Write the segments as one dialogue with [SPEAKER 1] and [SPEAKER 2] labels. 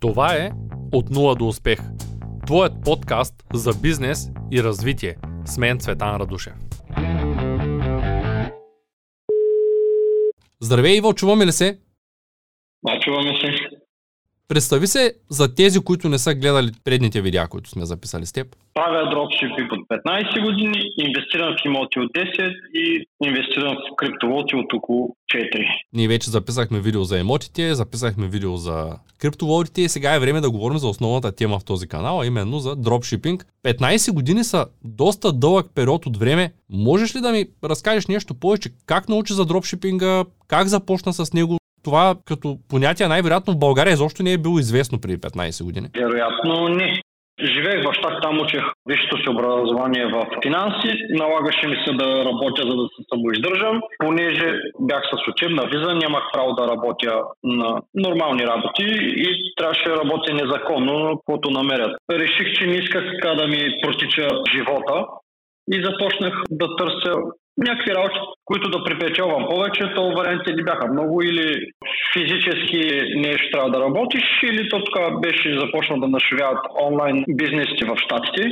[SPEAKER 1] Това е От нула до успех. Твоят подкаст за бизнес и развитие. С мен Цветан Радушев. Здравей, Иво, чуваме ли се?
[SPEAKER 2] Да, чуваме се.
[SPEAKER 1] Представи се за тези, които не са гледали предните видеа, които сме записали с теб.
[SPEAKER 2] Правя дропшипинг от 15 години, инвестирам в имоти от 10 и инвестирам в криптовалути от около 4.
[SPEAKER 1] Ние вече записахме видео за емотите, записахме видео за криптовалутите и сега е време да говорим за основната тема в този канал, а именно за дропшипинг. 15 години са доста дълъг период от време. Можеш ли да ми разкажеш нещо повече? Как научи за дропшипинга? Как започна с него? Това като понятие най-вероятно в България изобщо не е било известно преди 15 години.
[SPEAKER 2] Вероятно не. Живеех в щат, там учих висшето си образование в финанси. Налагаше ми се да работя, за да се самоиздържам. Понеже бях с учебна виза, нямах право да работя на нормални работи и трябваше да работя незаконно, каквото намерят. Реших, че не исках така да ми протича живота и започнах да търся някакви работи, които да припечелвам повече, то вариантите ли бяха много. Или физически нещо трябва да работиш, или то така беше започнал да нашивяват онлайн бизнесите в Штатите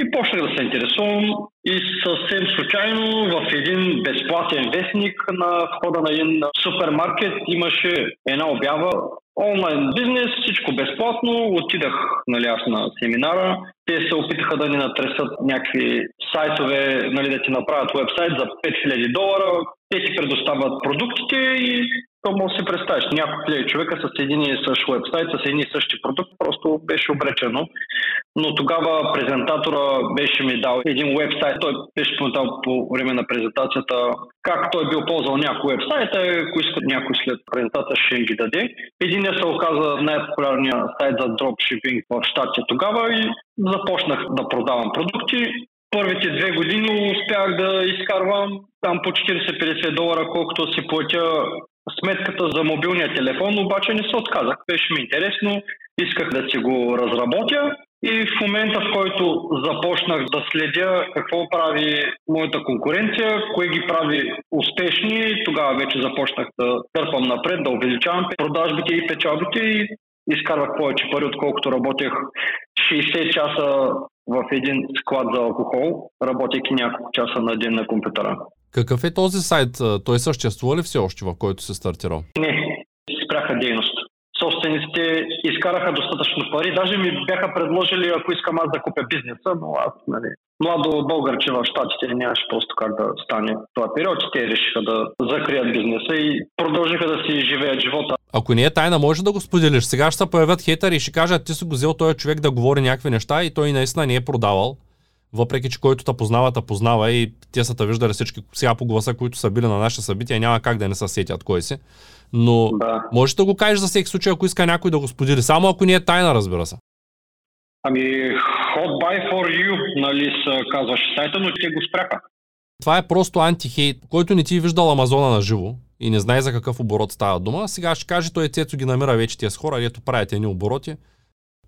[SPEAKER 2] и почнах да се интересувам. И съвсем случайно в един безплатен вестник на входа на един супермаркет имаше една обява онлайн бизнес, всичко безплатно. Отидах нали, аз на семинара. Те се опитаха да ни натресат някакви сайтове, нали, да ти направят вебсайт за 5000 долара. Те ти предоставят продуктите и то може да си представиш. Няколко хиляди човека с един и същ вебсайт, с един и същи продукт, просто беше обречено. Но тогава презентатора беше ми дал един вебсайт. Той беше споментал по време на презентацията как той бил ползвал някой вебсайт, ако искат някой след презентацията ще им ги даде. Единият се оказа най-популярният сайт за дропшипинг в щатите тогава и започнах да продавам продукти. Първите две години успях да изкарвам там по 40-50 долара, колкото си платя сметката за мобилния телефон, обаче не се отказах. Беше ми интересно, исках да си го разработя и в момента, в който започнах да следя какво прави моята конкуренция, кое ги прави успешни, тогава вече започнах да търпам напред, да увеличавам продажбите и печалбите и изкарвах повече пари, отколкото работех 60 часа в един склад за алкохол, работейки няколко часа на ден на компютъра.
[SPEAKER 1] Какъв е този сайт? Той съществува ли все още, в който се стартирал?
[SPEAKER 2] Не, спряха дейност. Собствениците изкараха достатъчно пари. Даже ми бяха предложили, ако искам аз да купя бизнеса, но аз, нали, младо българче в Штатите нямаше просто как да стане това период. Те решиха да закрият бизнеса и продължиха да си живеят живота.
[SPEAKER 1] Ако не е тайна, може да го споделиш. Сега ще се появят хейтери и ще кажат, ти си го взел този човек да говори някакви неща и той наистина не е продавал въпреки че който те познава, те познава и те са те виждали всички сега по гласа, които са били на наше събитие, няма как да не се сетят кой си. Но да. можеш да го кажеш за всеки случай, ако иска някой да го сподели, само ако не е тайна, разбира се.
[SPEAKER 2] Ами, Hot Buy for You, нали, се казваше сайта, но те го спряха.
[SPEAKER 1] Това е просто антихейт, който не ти е виждал Амазона на живо и не знае за какъв оборот става дума. Сега ще каже, той Цецо ги намира вече тези хора, ето правят едни обороти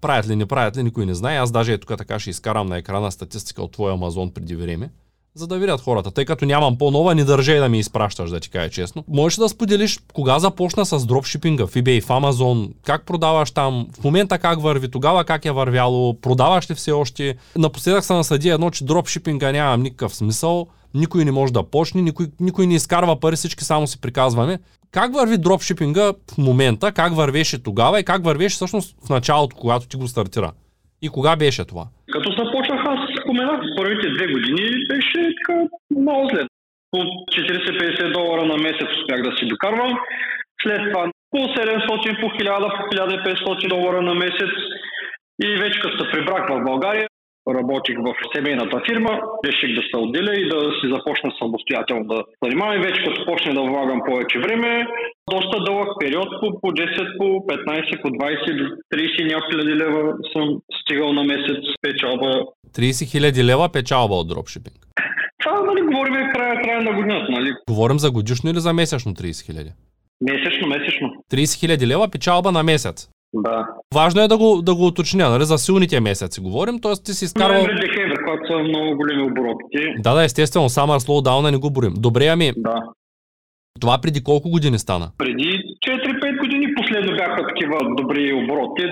[SPEAKER 1] Правят ли, не правят ли, никой не знае. Аз даже е тук така ще изкарам на екрана статистика от твоя Амазон преди време, за да видят хората. Тъй като нямам по-нова, не държа и да ми изпращаш, да ти кажа честно. Можеш да споделиш кога започна с дропшипинга в eBay, в Amazon, как продаваш там, в момента как върви, тогава как е вървяло, продаваш ли все още. Напоследък се насъди едно, че дропшипинга нямам никакъв смисъл, никой не може да почне, никой, никой не изкарва пари, всички само си приказваме. Как върви дропшипинга в момента, как вървеше тогава и как вървеше всъщност в началото, когато ти го стартира? И кога беше това?
[SPEAKER 2] Като започнах, аз споменах, първите две години беше така много зле. По 40-50 долара на месец успях да си докарвам. След това по 700, по 1000, по 1500 долара на месец. И вече като се прибрах в България, работих в семейната фирма, реших да се отделя и да си започна самостоятелно да занимавам. И вече като почне да влагам повече време, доста дълъг период, по, по 10, по 15, по 20, 30 няколко хиляди лева съм стигал на месец печалба.
[SPEAKER 1] 30 хиляди лева печалба от дропшипинг?
[SPEAKER 2] Това, нали, говорим края, края на годината, нали?
[SPEAKER 1] Говорим за годишно или за месечно 30 хиляди?
[SPEAKER 2] Месечно, месечно.
[SPEAKER 1] 30 хиляди лева печалба на месец.
[SPEAKER 2] Да.
[SPEAKER 1] Важно е да го, да го уточня, нали? За силните месеци говорим, т.е. ти си изкарвал...
[SPEAKER 2] Ноември, декември, когато са много големи обороти.
[SPEAKER 1] Да, да, естествено, Summer Slowdown не го борим. Добре, ами...
[SPEAKER 2] Да.
[SPEAKER 1] Това преди колко години стана?
[SPEAKER 2] Преди 4-5 години последно бяха такива добри обороти.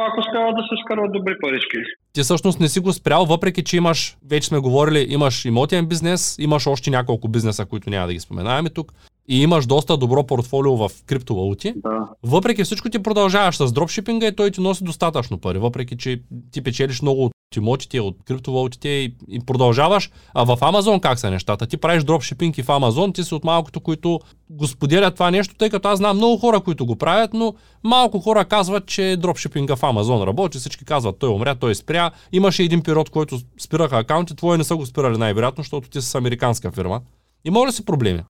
[SPEAKER 2] ако успяват да се скарват добри парички.
[SPEAKER 1] Ти всъщност не си го спрял, въпреки че имаш, вече сме говорили, имаш имотен бизнес, имаш още няколко бизнеса, които няма да ги споменаваме тук и имаш доста добро портфолио в криптовалути,
[SPEAKER 2] Да.
[SPEAKER 1] въпреки всичко ти продължаваш с дропшипинга и той ти носи достатъчно пари, въпреки че ти печелиш много от имотите, от криптовалутите и, и продължаваш. А в Амазон как са нещата? Ти правиш дропшипинг и в Амазон, ти си от малкото, които го споделят това нещо, тъй като аз знам много хора, които го правят, но малко хора казват, че дропшипинга в Амазон работи, всички казват, той умря, той спря. Имаше един период, който спираха акаунти, твои не са го спирали най-вероятно, защото ти си с американска фирма. Има ли си проблеми?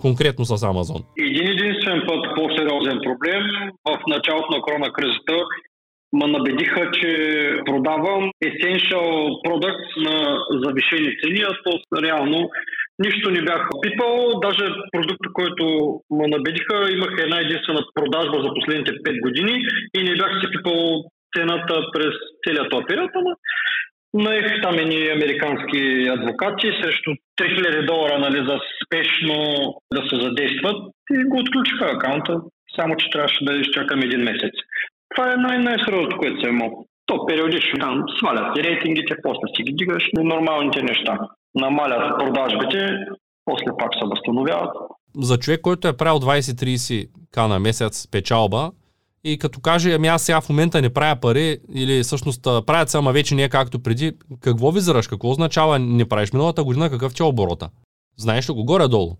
[SPEAKER 1] Конкретно с Амазон.
[SPEAKER 2] Един единствен път по-сериозен проблем в началото на корона кризата ме набедиха, че продавам essential products на завишени цени, а то реално нищо не бях пипал. Даже продукта, който ме набедиха, имах една единствена продажба за последните 5 години и не бях си пипал цената през целият този период, Наех там едни американски адвокати срещу 3000 долара нали, за спешно да се задействат и го отключиха акаунта, само че трябваше да изчакам един месец. Това е най- най-сериозното, което съм имал. То периодично там свалят и рейтингите, после си ги дигаш и нормалните неща. Намалят продажбите, после пак се възстановяват.
[SPEAKER 1] За човек, който е правил 20-30 к на месец печалба, и като каже, ами аз сега в момента не правя пари, или всъщност правят се, ама вече не е както преди, какво визираш? Какво означава не правиш миналата година, какъв ти е оборота? Знаеш ли го горе-долу?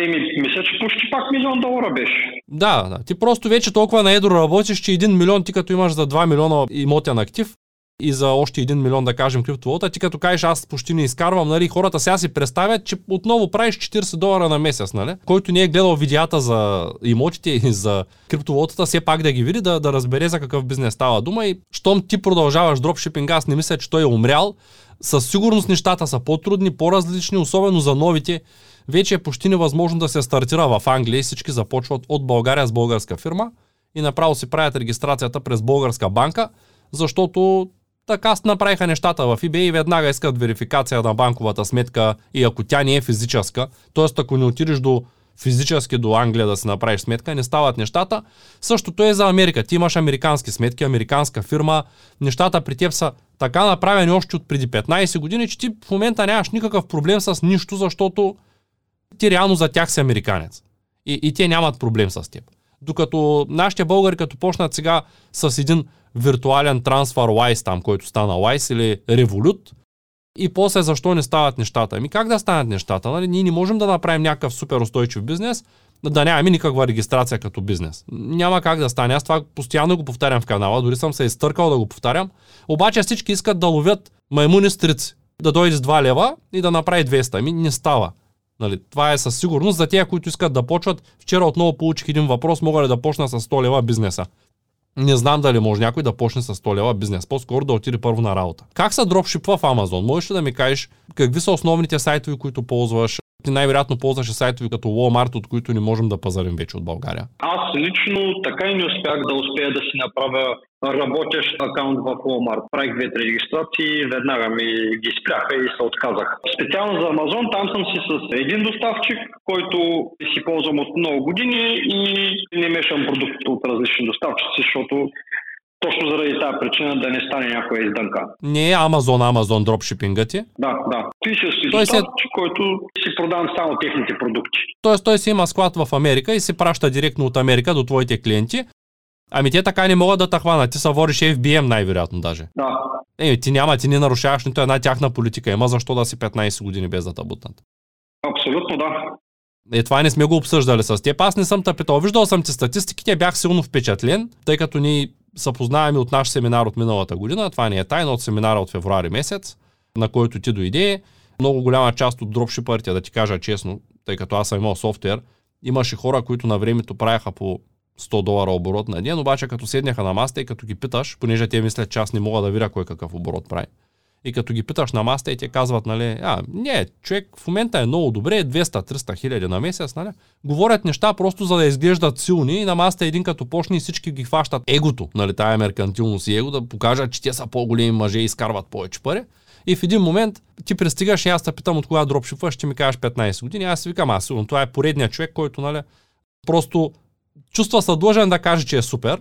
[SPEAKER 2] Еми, мисля, че почти пак милион долара беше.
[SPEAKER 1] Да, да. Ти просто вече толкова на едро работиш, че 1 милион ти като имаш за 2 милиона имотен актив и за още 1 милион, да кажем, криптовалута, ти като кажеш аз почти не изкарвам, нали, хората сега си представят, че отново правиш 40 долара на месец, нали? Който не е гледал видеята за имотите и за криптовалутата, все пак да ги види, да, да разбере за какъв бизнес става дума и щом ти продължаваш дропшипинг, аз не мисля, че той е умрял, със сигурност нещата са по-трудни, по-различни, особено за новите. Вече е почти невъзможно да се стартира в Англия и всички започват от България с българска фирма и направо си правят регистрацията през българска банка, защото така направиха нещата в eBay и веднага искат верификация на банковата сметка и ако тя не е физическа, т.е. ако не отидеш до физически до Англия да си направиш сметка, не стават нещата. Същото е за Америка. Ти имаш американски сметки, американска фирма, нещата при теб са така направени още от преди 15 години, че ти в момента нямаш никакъв проблем с нищо, защото ти реално за тях си американец. И, и те нямат проблем с теб. Докато нашите българи, като почнат сега с един виртуален трансфер Wise там, който стана Wise или Revolut, и после защо не стават нещата? Ами как да станат нещата? Нали? Ние не можем да направим някакъв супер устойчив бизнес, да нямаме никаква регистрация като бизнес. Няма как да стане. Аз това постоянно го повтарям в канала, дори съм се изтъркал да го повтарям. Обаче всички искат да ловят маймуни стрици, да дойде с 2 лева и да направи 200. Ами не става. Нали, това е със сигурност за тия, които искат да почват. Вчера отново получих един въпрос, мога ли да почна с 100 лева бизнеса. Не знам дали може някой да почне с 100 лева бизнес, по-скоро да отиде първо на работа. Как се дропшипва в Амазон? Можеш ли да ми кажеш какви са основните сайтове, които ползваш? Ти най-вероятно ползваш сайтове като Walmart, от които не можем да пазарим вече от България.
[SPEAKER 2] Аз лично така и не успях да успея да си направя работещ акаунт в Walmart. Правих две-три регистрации, веднага ми ги спряха и се отказах. Специално за Амазон, там съм си с един доставчик, който си ползвам от много години и не мешам продуктите от различни доставчици, защото точно заради тази причина да не стане някоя издънка.
[SPEAKER 1] Не е Амазон, Амазон дропшипинга ти.
[SPEAKER 2] Да, да. Физически
[SPEAKER 1] Той се-
[SPEAKER 2] доставчик, който си продавам само техните продукти.
[SPEAKER 1] Тоест той си има склад в Америка и се праща директно от Америка до твоите клиенти. Ами те така не могат да те хванат. Ти са водиш FBM най-вероятно даже.
[SPEAKER 2] Да.
[SPEAKER 1] Е, ти няма, ти не нарушаваш нито една тяхна политика. Има защо да си 15 години без да те бутнат.
[SPEAKER 2] Абсолютно да.
[SPEAKER 1] Е, това не сме го обсъждали с теб. Аз не съм те питал. Виждал съм ти статистиките, бях силно впечатлен, тъй като ни се познаваме от наш семинар от миналата година. Това не е тайна от семинара от февруари месец, на който ти дойде. Много голяма част от дропшипърите, да ти кажа честно, тъй като аз съм имал софтуер, имаше хора, които на времето правяха по 100 долара оборот на ден, обаче като седняха на маста и като ги питаш, понеже те мислят, че аз не мога да видя кой какъв оборот прави. И като ги питаш на маста и те казват, нали, а, не, човек в момента е много добре, 200-300 хиляди на месец, нали? Говорят неща просто за да изглеждат силни и на маста един като почне и всички ги хващат егото, нали, тая меркантилност и его, да покажат, че те са по-големи мъже и изкарват повече пари. И в един момент ти пристигаш и аз те питам от кога дропшипваш, ще ми кажеш 15 години. Аз си викам, аз сигурно това е поредният човек, който нали, просто чувства се длъжен да каже, че е супер,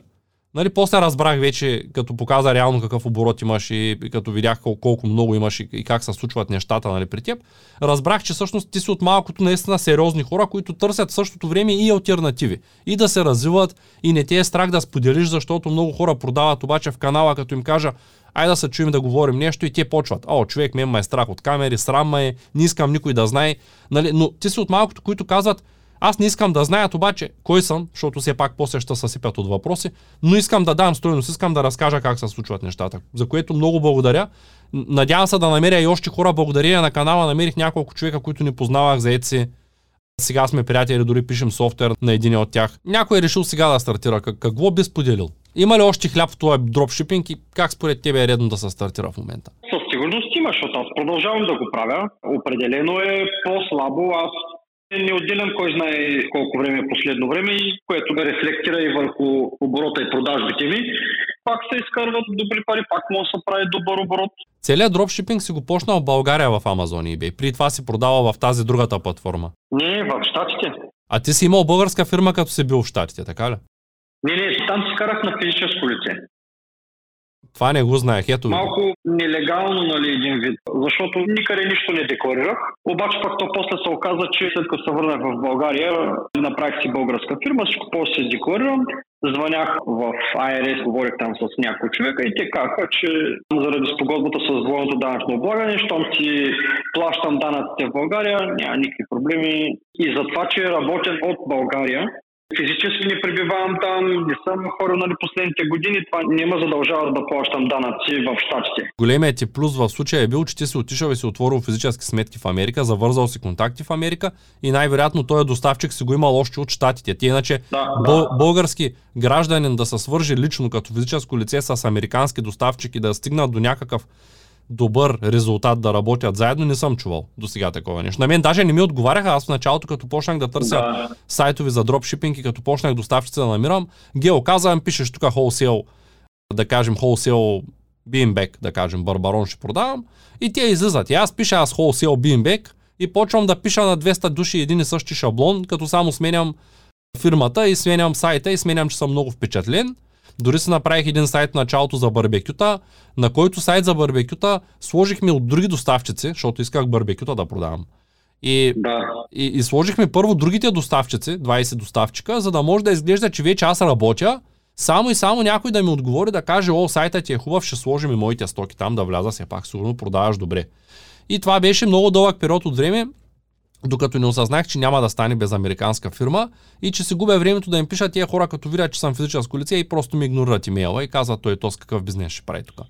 [SPEAKER 1] Нали, после разбрах вече, като показа реално какъв оборот имаш и, като видях колко, колко много имаш и, и как се случват нещата нали, при теб, разбрах, че всъщност ти си от малкото наистина сериозни хора, които търсят същото време и альтернативи. И да се развиват и не те е страх да споделиш, защото много хора продават обаче в канала, като им кажа, айде да се чуем да говорим нещо и те почват. О, човек, мен ме е страх от камери, срам ме е, не искам никой да знае. Нали? Но ти си от малкото, които казват, аз не искам да знаят обаче кой съм, защото все пак после ще съсипят от въпроси, но искам да дам стойност, искам да разкажа как се случват нещата, за което много благодаря. Надявам се да намеря и още хора. Благодаря на канала намерих няколко човека, които не познавах, заед си. Сега сме приятели, дори пишем софтуер на един от тях. Някой е решил сега да стартира. Как, какво би споделил? Има ли още хляб в този дропшипинг и как според тебе е редно да се стартира в момента?
[SPEAKER 2] Със сигурност има, защото аз продължавам да го правя. Определено е по-слабо. Аз не отделям кой знае колко време е последно време и което ме рефлектира и върху оборота и продажбите ми. Пак се изкарват добри пари, пак може да се прави добър оборот.
[SPEAKER 1] Целият дропшипинг си го почнал в България в и eBay. При това си продавал в тази другата платформа.
[SPEAKER 2] Не, в Штатите.
[SPEAKER 1] А ти си имал българска фирма, като си бил в Штатите, така ли?
[SPEAKER 2] Не, не, там си карах на физическо лице.
[SPEAKER 1] Това не го знаех. Ето.
[SPEAKER 2] Малко нелегално, нали, един вид, защото никъде нищо не декларирах. Обаче пак то после се оказа, че след като се върнах в България, направих си българска фирма, всичко после се декларирам. Звънях в IRS, говорих там с някой човека и те казаха, че заради спогодбата с двойното данъчно облагане, щом си плащам данъците в България, няма никакви проблеми. И за това, че работя от България, Физически не пребивавам там, не съм хора нали, последните години, това не ме задължава да плащам данъци в Штатите.
[SPEAKER 1] Големият ти плюс в случая е бил, че ти си отишъл и си отворил физически сметки в Америка, завързал си контакти в Америка и най-вероятно този доставчик си го имал още от Штатите. Ти иначе
[SPEAKER 2] Да,
[SPEAKER 1] бъл- български гражданин да се свържи лично като физическо лице с американски доставчик и да стигнат до някакъв добър резултат да работят заедно, не съм чувал до сега такова нещо. На мен даже не ми отговаряха, аз в началото като почнах да търся
[SPEAKER 2] Да.
[SPEAKER 1] сайтови за дропшипинг и като почнах доставчица да намирам, Гео казвам, пишеш тук wholesale, да кажем wholesale Beanbag, да кажем Барбарон ще продавам и те излизат. И аз пиша аз wholesale Beanbag и почвам да пиша на 200 души един и същи шаблон, като само сменям фирмата и сменям сайта и сменям, че съм много впечатлен. Дори си направих един сайт в началото за барбекюта, на който сайт за барбекюта сложихме от други доставчици, защото исках барбекюта да продавам. И
[SPEAKER 2] Да.
[SPEAKER 1] и, и сложихме първо другите доставчици, 20 доставчика, за да може да изглежда, че вече аз работя, само и само някой да ми отговори да каже, о, сайтът ти е хубав, ще сложим и моите стоки там да вляза, все пак сигурно продаваш добре. И това беше много дълъг период от време, докато не осъзнах, че няма да стане без американска фирма и че си губя времето да им пиша тия хора, като видят, че съм физическо лице и просто ми игнорират имейла и казват, той то с какъв бизнес ще прави тук.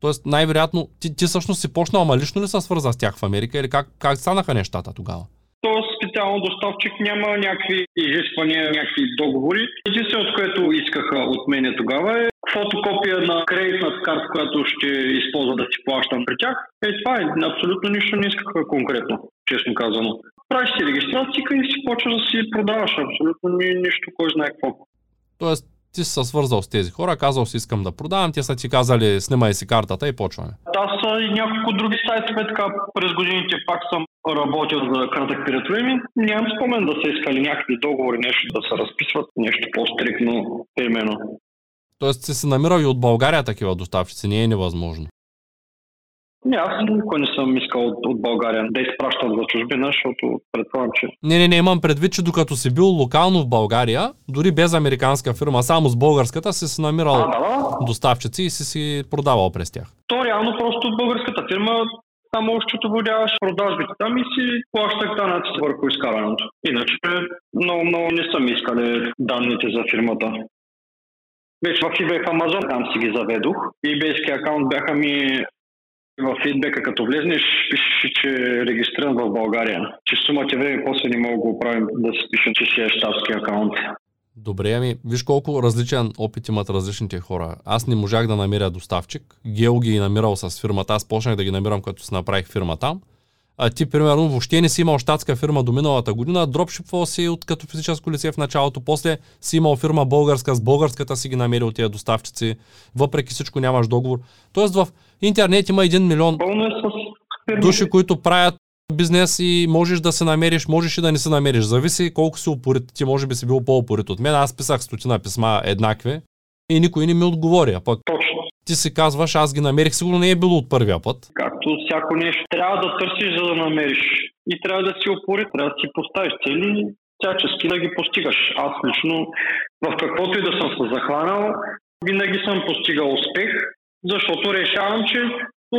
[SPEAKER 1] Тоест, най-вероятно, ти, ти всъщност си почнал, ама лично ли се свърза с тях в Америка или как, как станаха нещата тогава?
[SPEAKER 2] То специално доставчик няма някакви изисквания, някакви договори. Единственото, което искаха от мене тогава е фотокопия на кредитната карта, която ще използва да си плащам при тях. Е, това е. Абсолютно нищо не искаха конкретно, честно казано. Правиш си регистрация и си почваш да си продаваш. Абсолютно ни, нищо, кой знае какво.
[SPEAKER 1] Тоест, ти си се свързал с тези хора, казал си искам да продавам, те са ти казали снимай си картата и почваме.
[SPEAKER 2] Аз са и няколко други сайтове, така през годините пак съм работил за кратък период време. Нямам спомен да са искали някакви договори, нещо да се разписват, нещо по-стрикно, примерно.
[SPEAKER 1] Тоест си се намирал и от България такива доставчици, не е невъзможно.
[SPEAKER 2] Не, аз никой не съм искал от, от България да изпращам за чужбина, защото предполагам, че
[SPEAKER 1] Не, не, не, имам предвид, че докато си бил локално в България, дори без американска фирма, само с българската, си се намирал
[SPEAKER 2] А, да,
[SPEAKER 1] доставчици и си си продавал през тях.
[SPEAKER 2] То реално просто българската фирма само счетоводяваш продажбите там и си плащах данъците върху изкарането. Иначе много, много не съм искали данните за фирмата. Вече в eBay в Amazon там си ги заведох. eBay акаунт бяха ми в фидбека, като влезнеш, пише, че е регистриран в България. Че сумата време после не мога го оправим да се пише, че си е щатски акаунт.
[SPEAKER 1] Добре, ами виж колко различен опит имат различните хора. Аз не можах да намеря доставчик. Гео ги е намирал с фирмата. Аз почнах да ги намирам, като си направих фирма там. А ти, примерно, въобще не си имал щатска фирма до миналата година, дропшипвал си от като физическо лице в началото, после си имал фирма българска, с българската си ги намерил тия доставчици, въпреки всичко нямаш договор. Тоест в интернет има един милион
[SPEAKER 2] е
[SPEAKER 1] души, които правят бизнес и можеш да се намериш, можеш и да не се намериш. Зависи колко си упорит. Ти може би си бил по-упорит от мен. Аз писах стотина писма еднакви. и никой не ми отговори. А пък
[SPEAKER 2] Точно.
[SPEAKER 1] Ти си казваш, аз ги намерих, сигурно не е било от първия път.
[SPEAKER 2] Както всяко нещо. Трябва да търсиш, за да намериш. И трябва да си опори, трябва да си поставиш цели, всячески да ги постигаш. Аз лично, в каквото и да съм се захванал, винаги съм постигал успех, защото решавам, че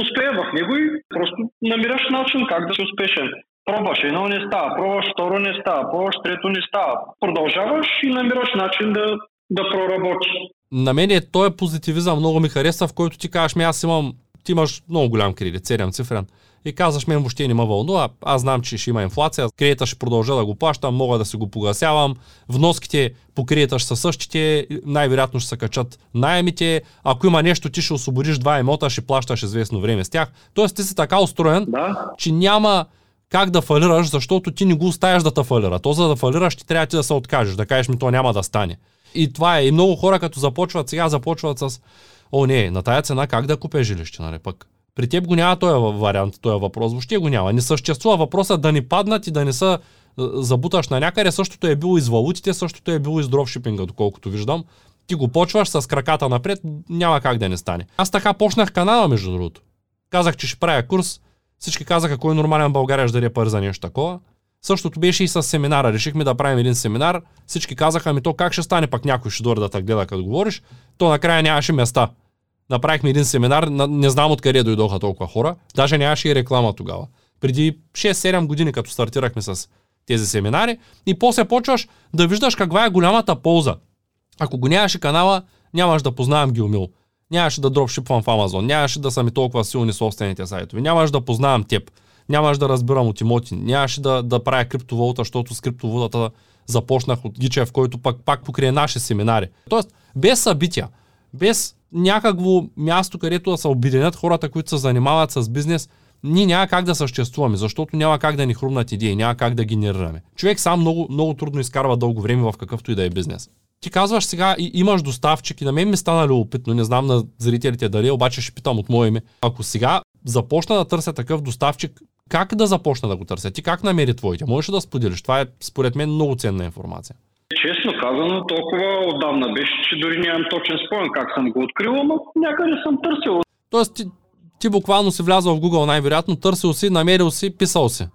[SPEAKER 2] успея в него и просто намираш начин как да си успешен. Пробваш едно не става, пробваш второ не става, пробваш трето не става. Продължаваш и намираш начин да, да проработи.
[SPEAKER 1] На мен е този позитивизъм много ми харесва, в който ти кажеш ми аз имам, ти имаш много голям кредит, 7 цифрен. И казваш, мен въобще не ме вълнува, аз знам, че ще има инфлация, кредита ще продължа да го плащам, мога да си го погасявам, вноските по кредита ще са същите, най-вероятно ще се качат найемите, ако има нещо, ти ще освободиш два имота, ще плащаш известно време с тях. Тоест ти си така устроен,
[SPEAKER 2] Да,
[SPEAKER 1] че няма как да фалираш, защото ти не го оставяш да те фалира. То за да фалираш, ти трябва ти да се откажеш, да кажеш ми, то няма да стане. И това е. И много хора, като започват сега, започват с О, не, на тая цена как да купя жилище, нали пък? При теб го няма този вариант, този въпрос. Въобще го няма. Не съществува въпроса да ни паднат и да не са забуташ на някъде. Същото е било и с валутите, същото е било и с дропшипинга, доколкото виждам. Ти го почваш с краката напред, няма как да не стане. Аз така почнах канала, между другото. Казах, че ще правя курс. Всички казаха, кой е нормален ще даде пари за нещо такова. Същото беше и с семинара. Решихме да правим един семинар. Всички казаха ми то как ще стане, пък някой ще дойде да те гледа като говориш. То накрая нямаше места. Направихме един семинар, на- не знам откъде дойдоха толкова хора. Даже нямаше и реклама тогава. Преди 6-7 години, като стартирахме с тези семинари. И после почваш да виждаш каква е голямата полза. Ако го нямаше канала, нямаш да познавам Геомил. Нямаше да дропшипвам в Амазон. Нямаше да са ми толкова силни собствените сайтове. Нямаш да познавам теб. Нямаш да разбирам от имоти. Нямаше да, да правя криптовалута, защото с криптовалутата започнах от Гичев, който пак, пак покрай наши семинари. Тоест, без събития, без някакво място, където да се обединят хората, които се занимават с бизнес, ние няма как да съществуваме, защото няма как да ни хрумнат идеи, няма как да генерираме. Човек сам много, много трудно изкарва дълго време в какъвто и да е бизнес. Ти казваш сега, и, имаш доставчик и на мен ми стана любопитно, не знам на зрителите дали, обаче ще питам от мое име. Ако сега започна да търся такъв доставчик, как да започна да го търся? Ти как намери твоите? Можеш да споделиш? Това е според мен много ценна информация.
[SPEAKER 2] честно казано, толкова отдавна беше, че дори нямам точен спомен как съм го открил, но някъде съм търсил.
[SPEAKER 1] Тоест ти, ти буквално си влязъл в Google най-вероятно, търсил си, намерил си, писал си.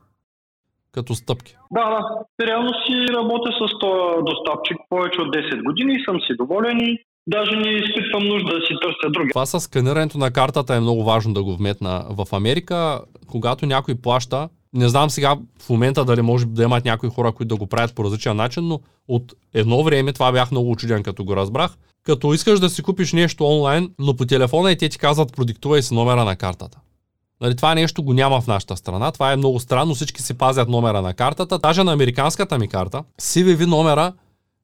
[SPEAKER 1] Като стъпки.
[SPEAKER 2] Да, да. Реално си работя с този доставчик повече от 10 години и съм си доволен и даже не изпитвам нужда да си търся други.
[SPEAKER 1] Това с сканирането на картата е много важно да го вметна. В Америка, когато някой плаща, не знам сега в момента дали може да имат някои хора, които да го правят по различен начин, но от едно време, това бях много очуден като го разбрах, като искаш да си купиш нещо онлайн, но по телефона и те ти казват продиктувай си номера на картата. Нали, това нещо го няма в нашата страна. Това е много странно. Всички си пазят номера на картата. Даже на американската ми карта, CVV номера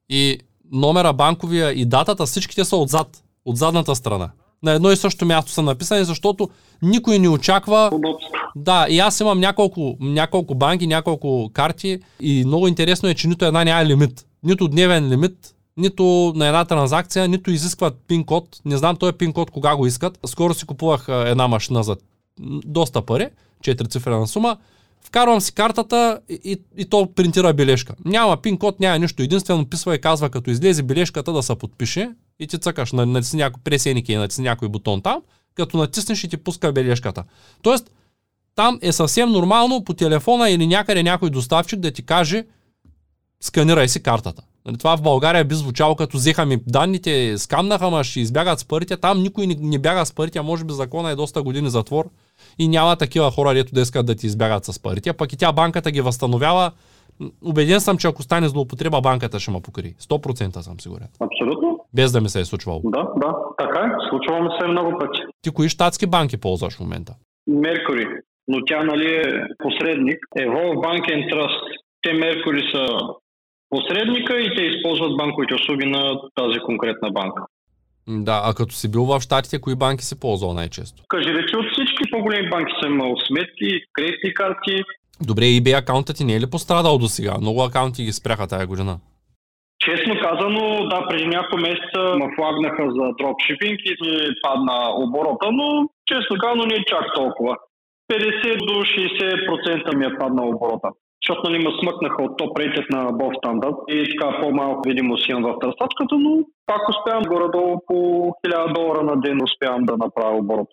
[SPEAKER 1] и номера банковия и датата, всичките са отзад, от задната страна. На едно и също място са написани, защото никой не очаква да, и аз имам няколко, няколко банки, няколко карти и много интересно е, че нито една няма лимит. Нито дневен лимит, нито на една транзакция, нито изискват пин-код. Не знам този пин-код кога го искат. Скоро си купувах една машина за доста пари, 4 цифрена сума. Вкарвам си картата и, и, и то принтира бележка. Няма пин-код, няма нищо. Единствено писва и казва, като излезе бележката да се подпише и ти цъкаш, на- натисни някой пресеники и натисни някой бутон там, като натиснеш и ти пуска бележката. Тоест, там е съвсем нормално по телефона или някъде някой доставчик да ти каже сканирай си картата. Нали, Това в България би звучало като взеха ми данните, скамнаха, ма ще избягат с парите. Там никой не, не бяга с парите, а може би закона е доста години затвор и няма такива хора, дето да искат да ти избягат с парите. Пък и тя банката ги възстановява. Убеден съм, че ако стане злоупотреба, банката ще ме покри. 100% съм сигурен.
[SPEAKER 2] Абсолютно.
[SPEAKER 1] Без да ми се е случвало.
[SPEAKER 2] Да, да. Така е. Случва ми се много пъти.
[SPEAKER 1] Ти кои щатски банки ползваш в момента?
[SPEAKER 2] Меркури. Но тя нали е посредник. Evolve Bank and Trust. Те Меркури са посредника и те използват банковите услуги на тази конкретна банка.
[SPEAKER 1] Да, а като си бил в щатите, кои банки си ползвал най-често?
[SPEAKER 2] Кажи речи от всички по-големи банки съм имал сметки, кредитни карти.
[SPEAKER 1] Добре, eBay акаунтът ти не е ли пострадал до сега? Много акаунти ги спряха тая година.
[SPEAKER 2] Честно казано, да, преди няколко месеца ме флагнаха за дропшипинг и ми падна оборота, но честно казано не е чак толкова. 50 до 60% ми е паднал оборота. Защото нали ме смъкнаха от топ рейтед на Боб Стандарт и така по-малко видимост имам в търсачката, но пак успявам горе-долу по 1000 долара на ден успявам да направя оборот.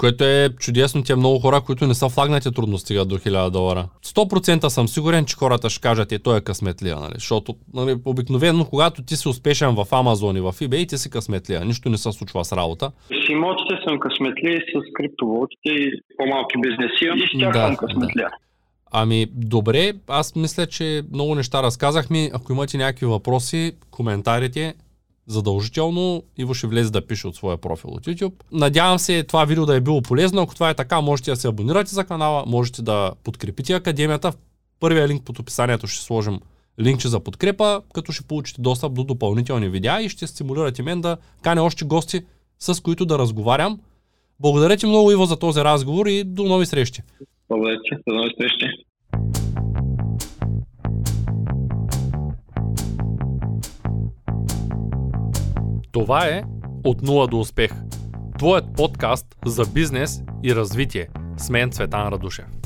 [SPEAKER 1] Което е чудесно, тия много хора, които не са флагнати трудно стигат до 1000 долара. 100% съм сигурен, че хората ще кажат, е, той е късметлия, нали? Защото нали, обикновено, когато ти си успешен в Амазон и в eBay, ти си късметлия. Нищо не се случва с работа.
[SPEAKER 2] С имотите съм късметлия с криптовалутите и по-малки бизнеси и с тях
[SPEAKER 1] Да,
[SPEAKER 2] съм късметлия.
[SPEAKER 1] Ами, добре, аз мисля, че много неща разказахме. Ако имате някакви въпроси, коментарите, задължително Иво ще влезе да пише от своя профил от YouTube. Надявам се това видео да е било полезно. Ако това е така, можете да се абонирате за канала, можете да подкрепите Академията. В първия линк под описанието ще сложим линкче за подкрепа, като ще получите достъп до допълнителни видеа и ще стимулирате мен да каня още гости, с които да разговарям. Благодаря ти много, Иво, за този разговор и до нови срещи.
[SPEAKER 2] Благодаря ти. До нови срещи.
[SPEAKER 1] Това е От нула до успех. Твоят подкаст за бизнес и развитие. С мен Цветан Радушев.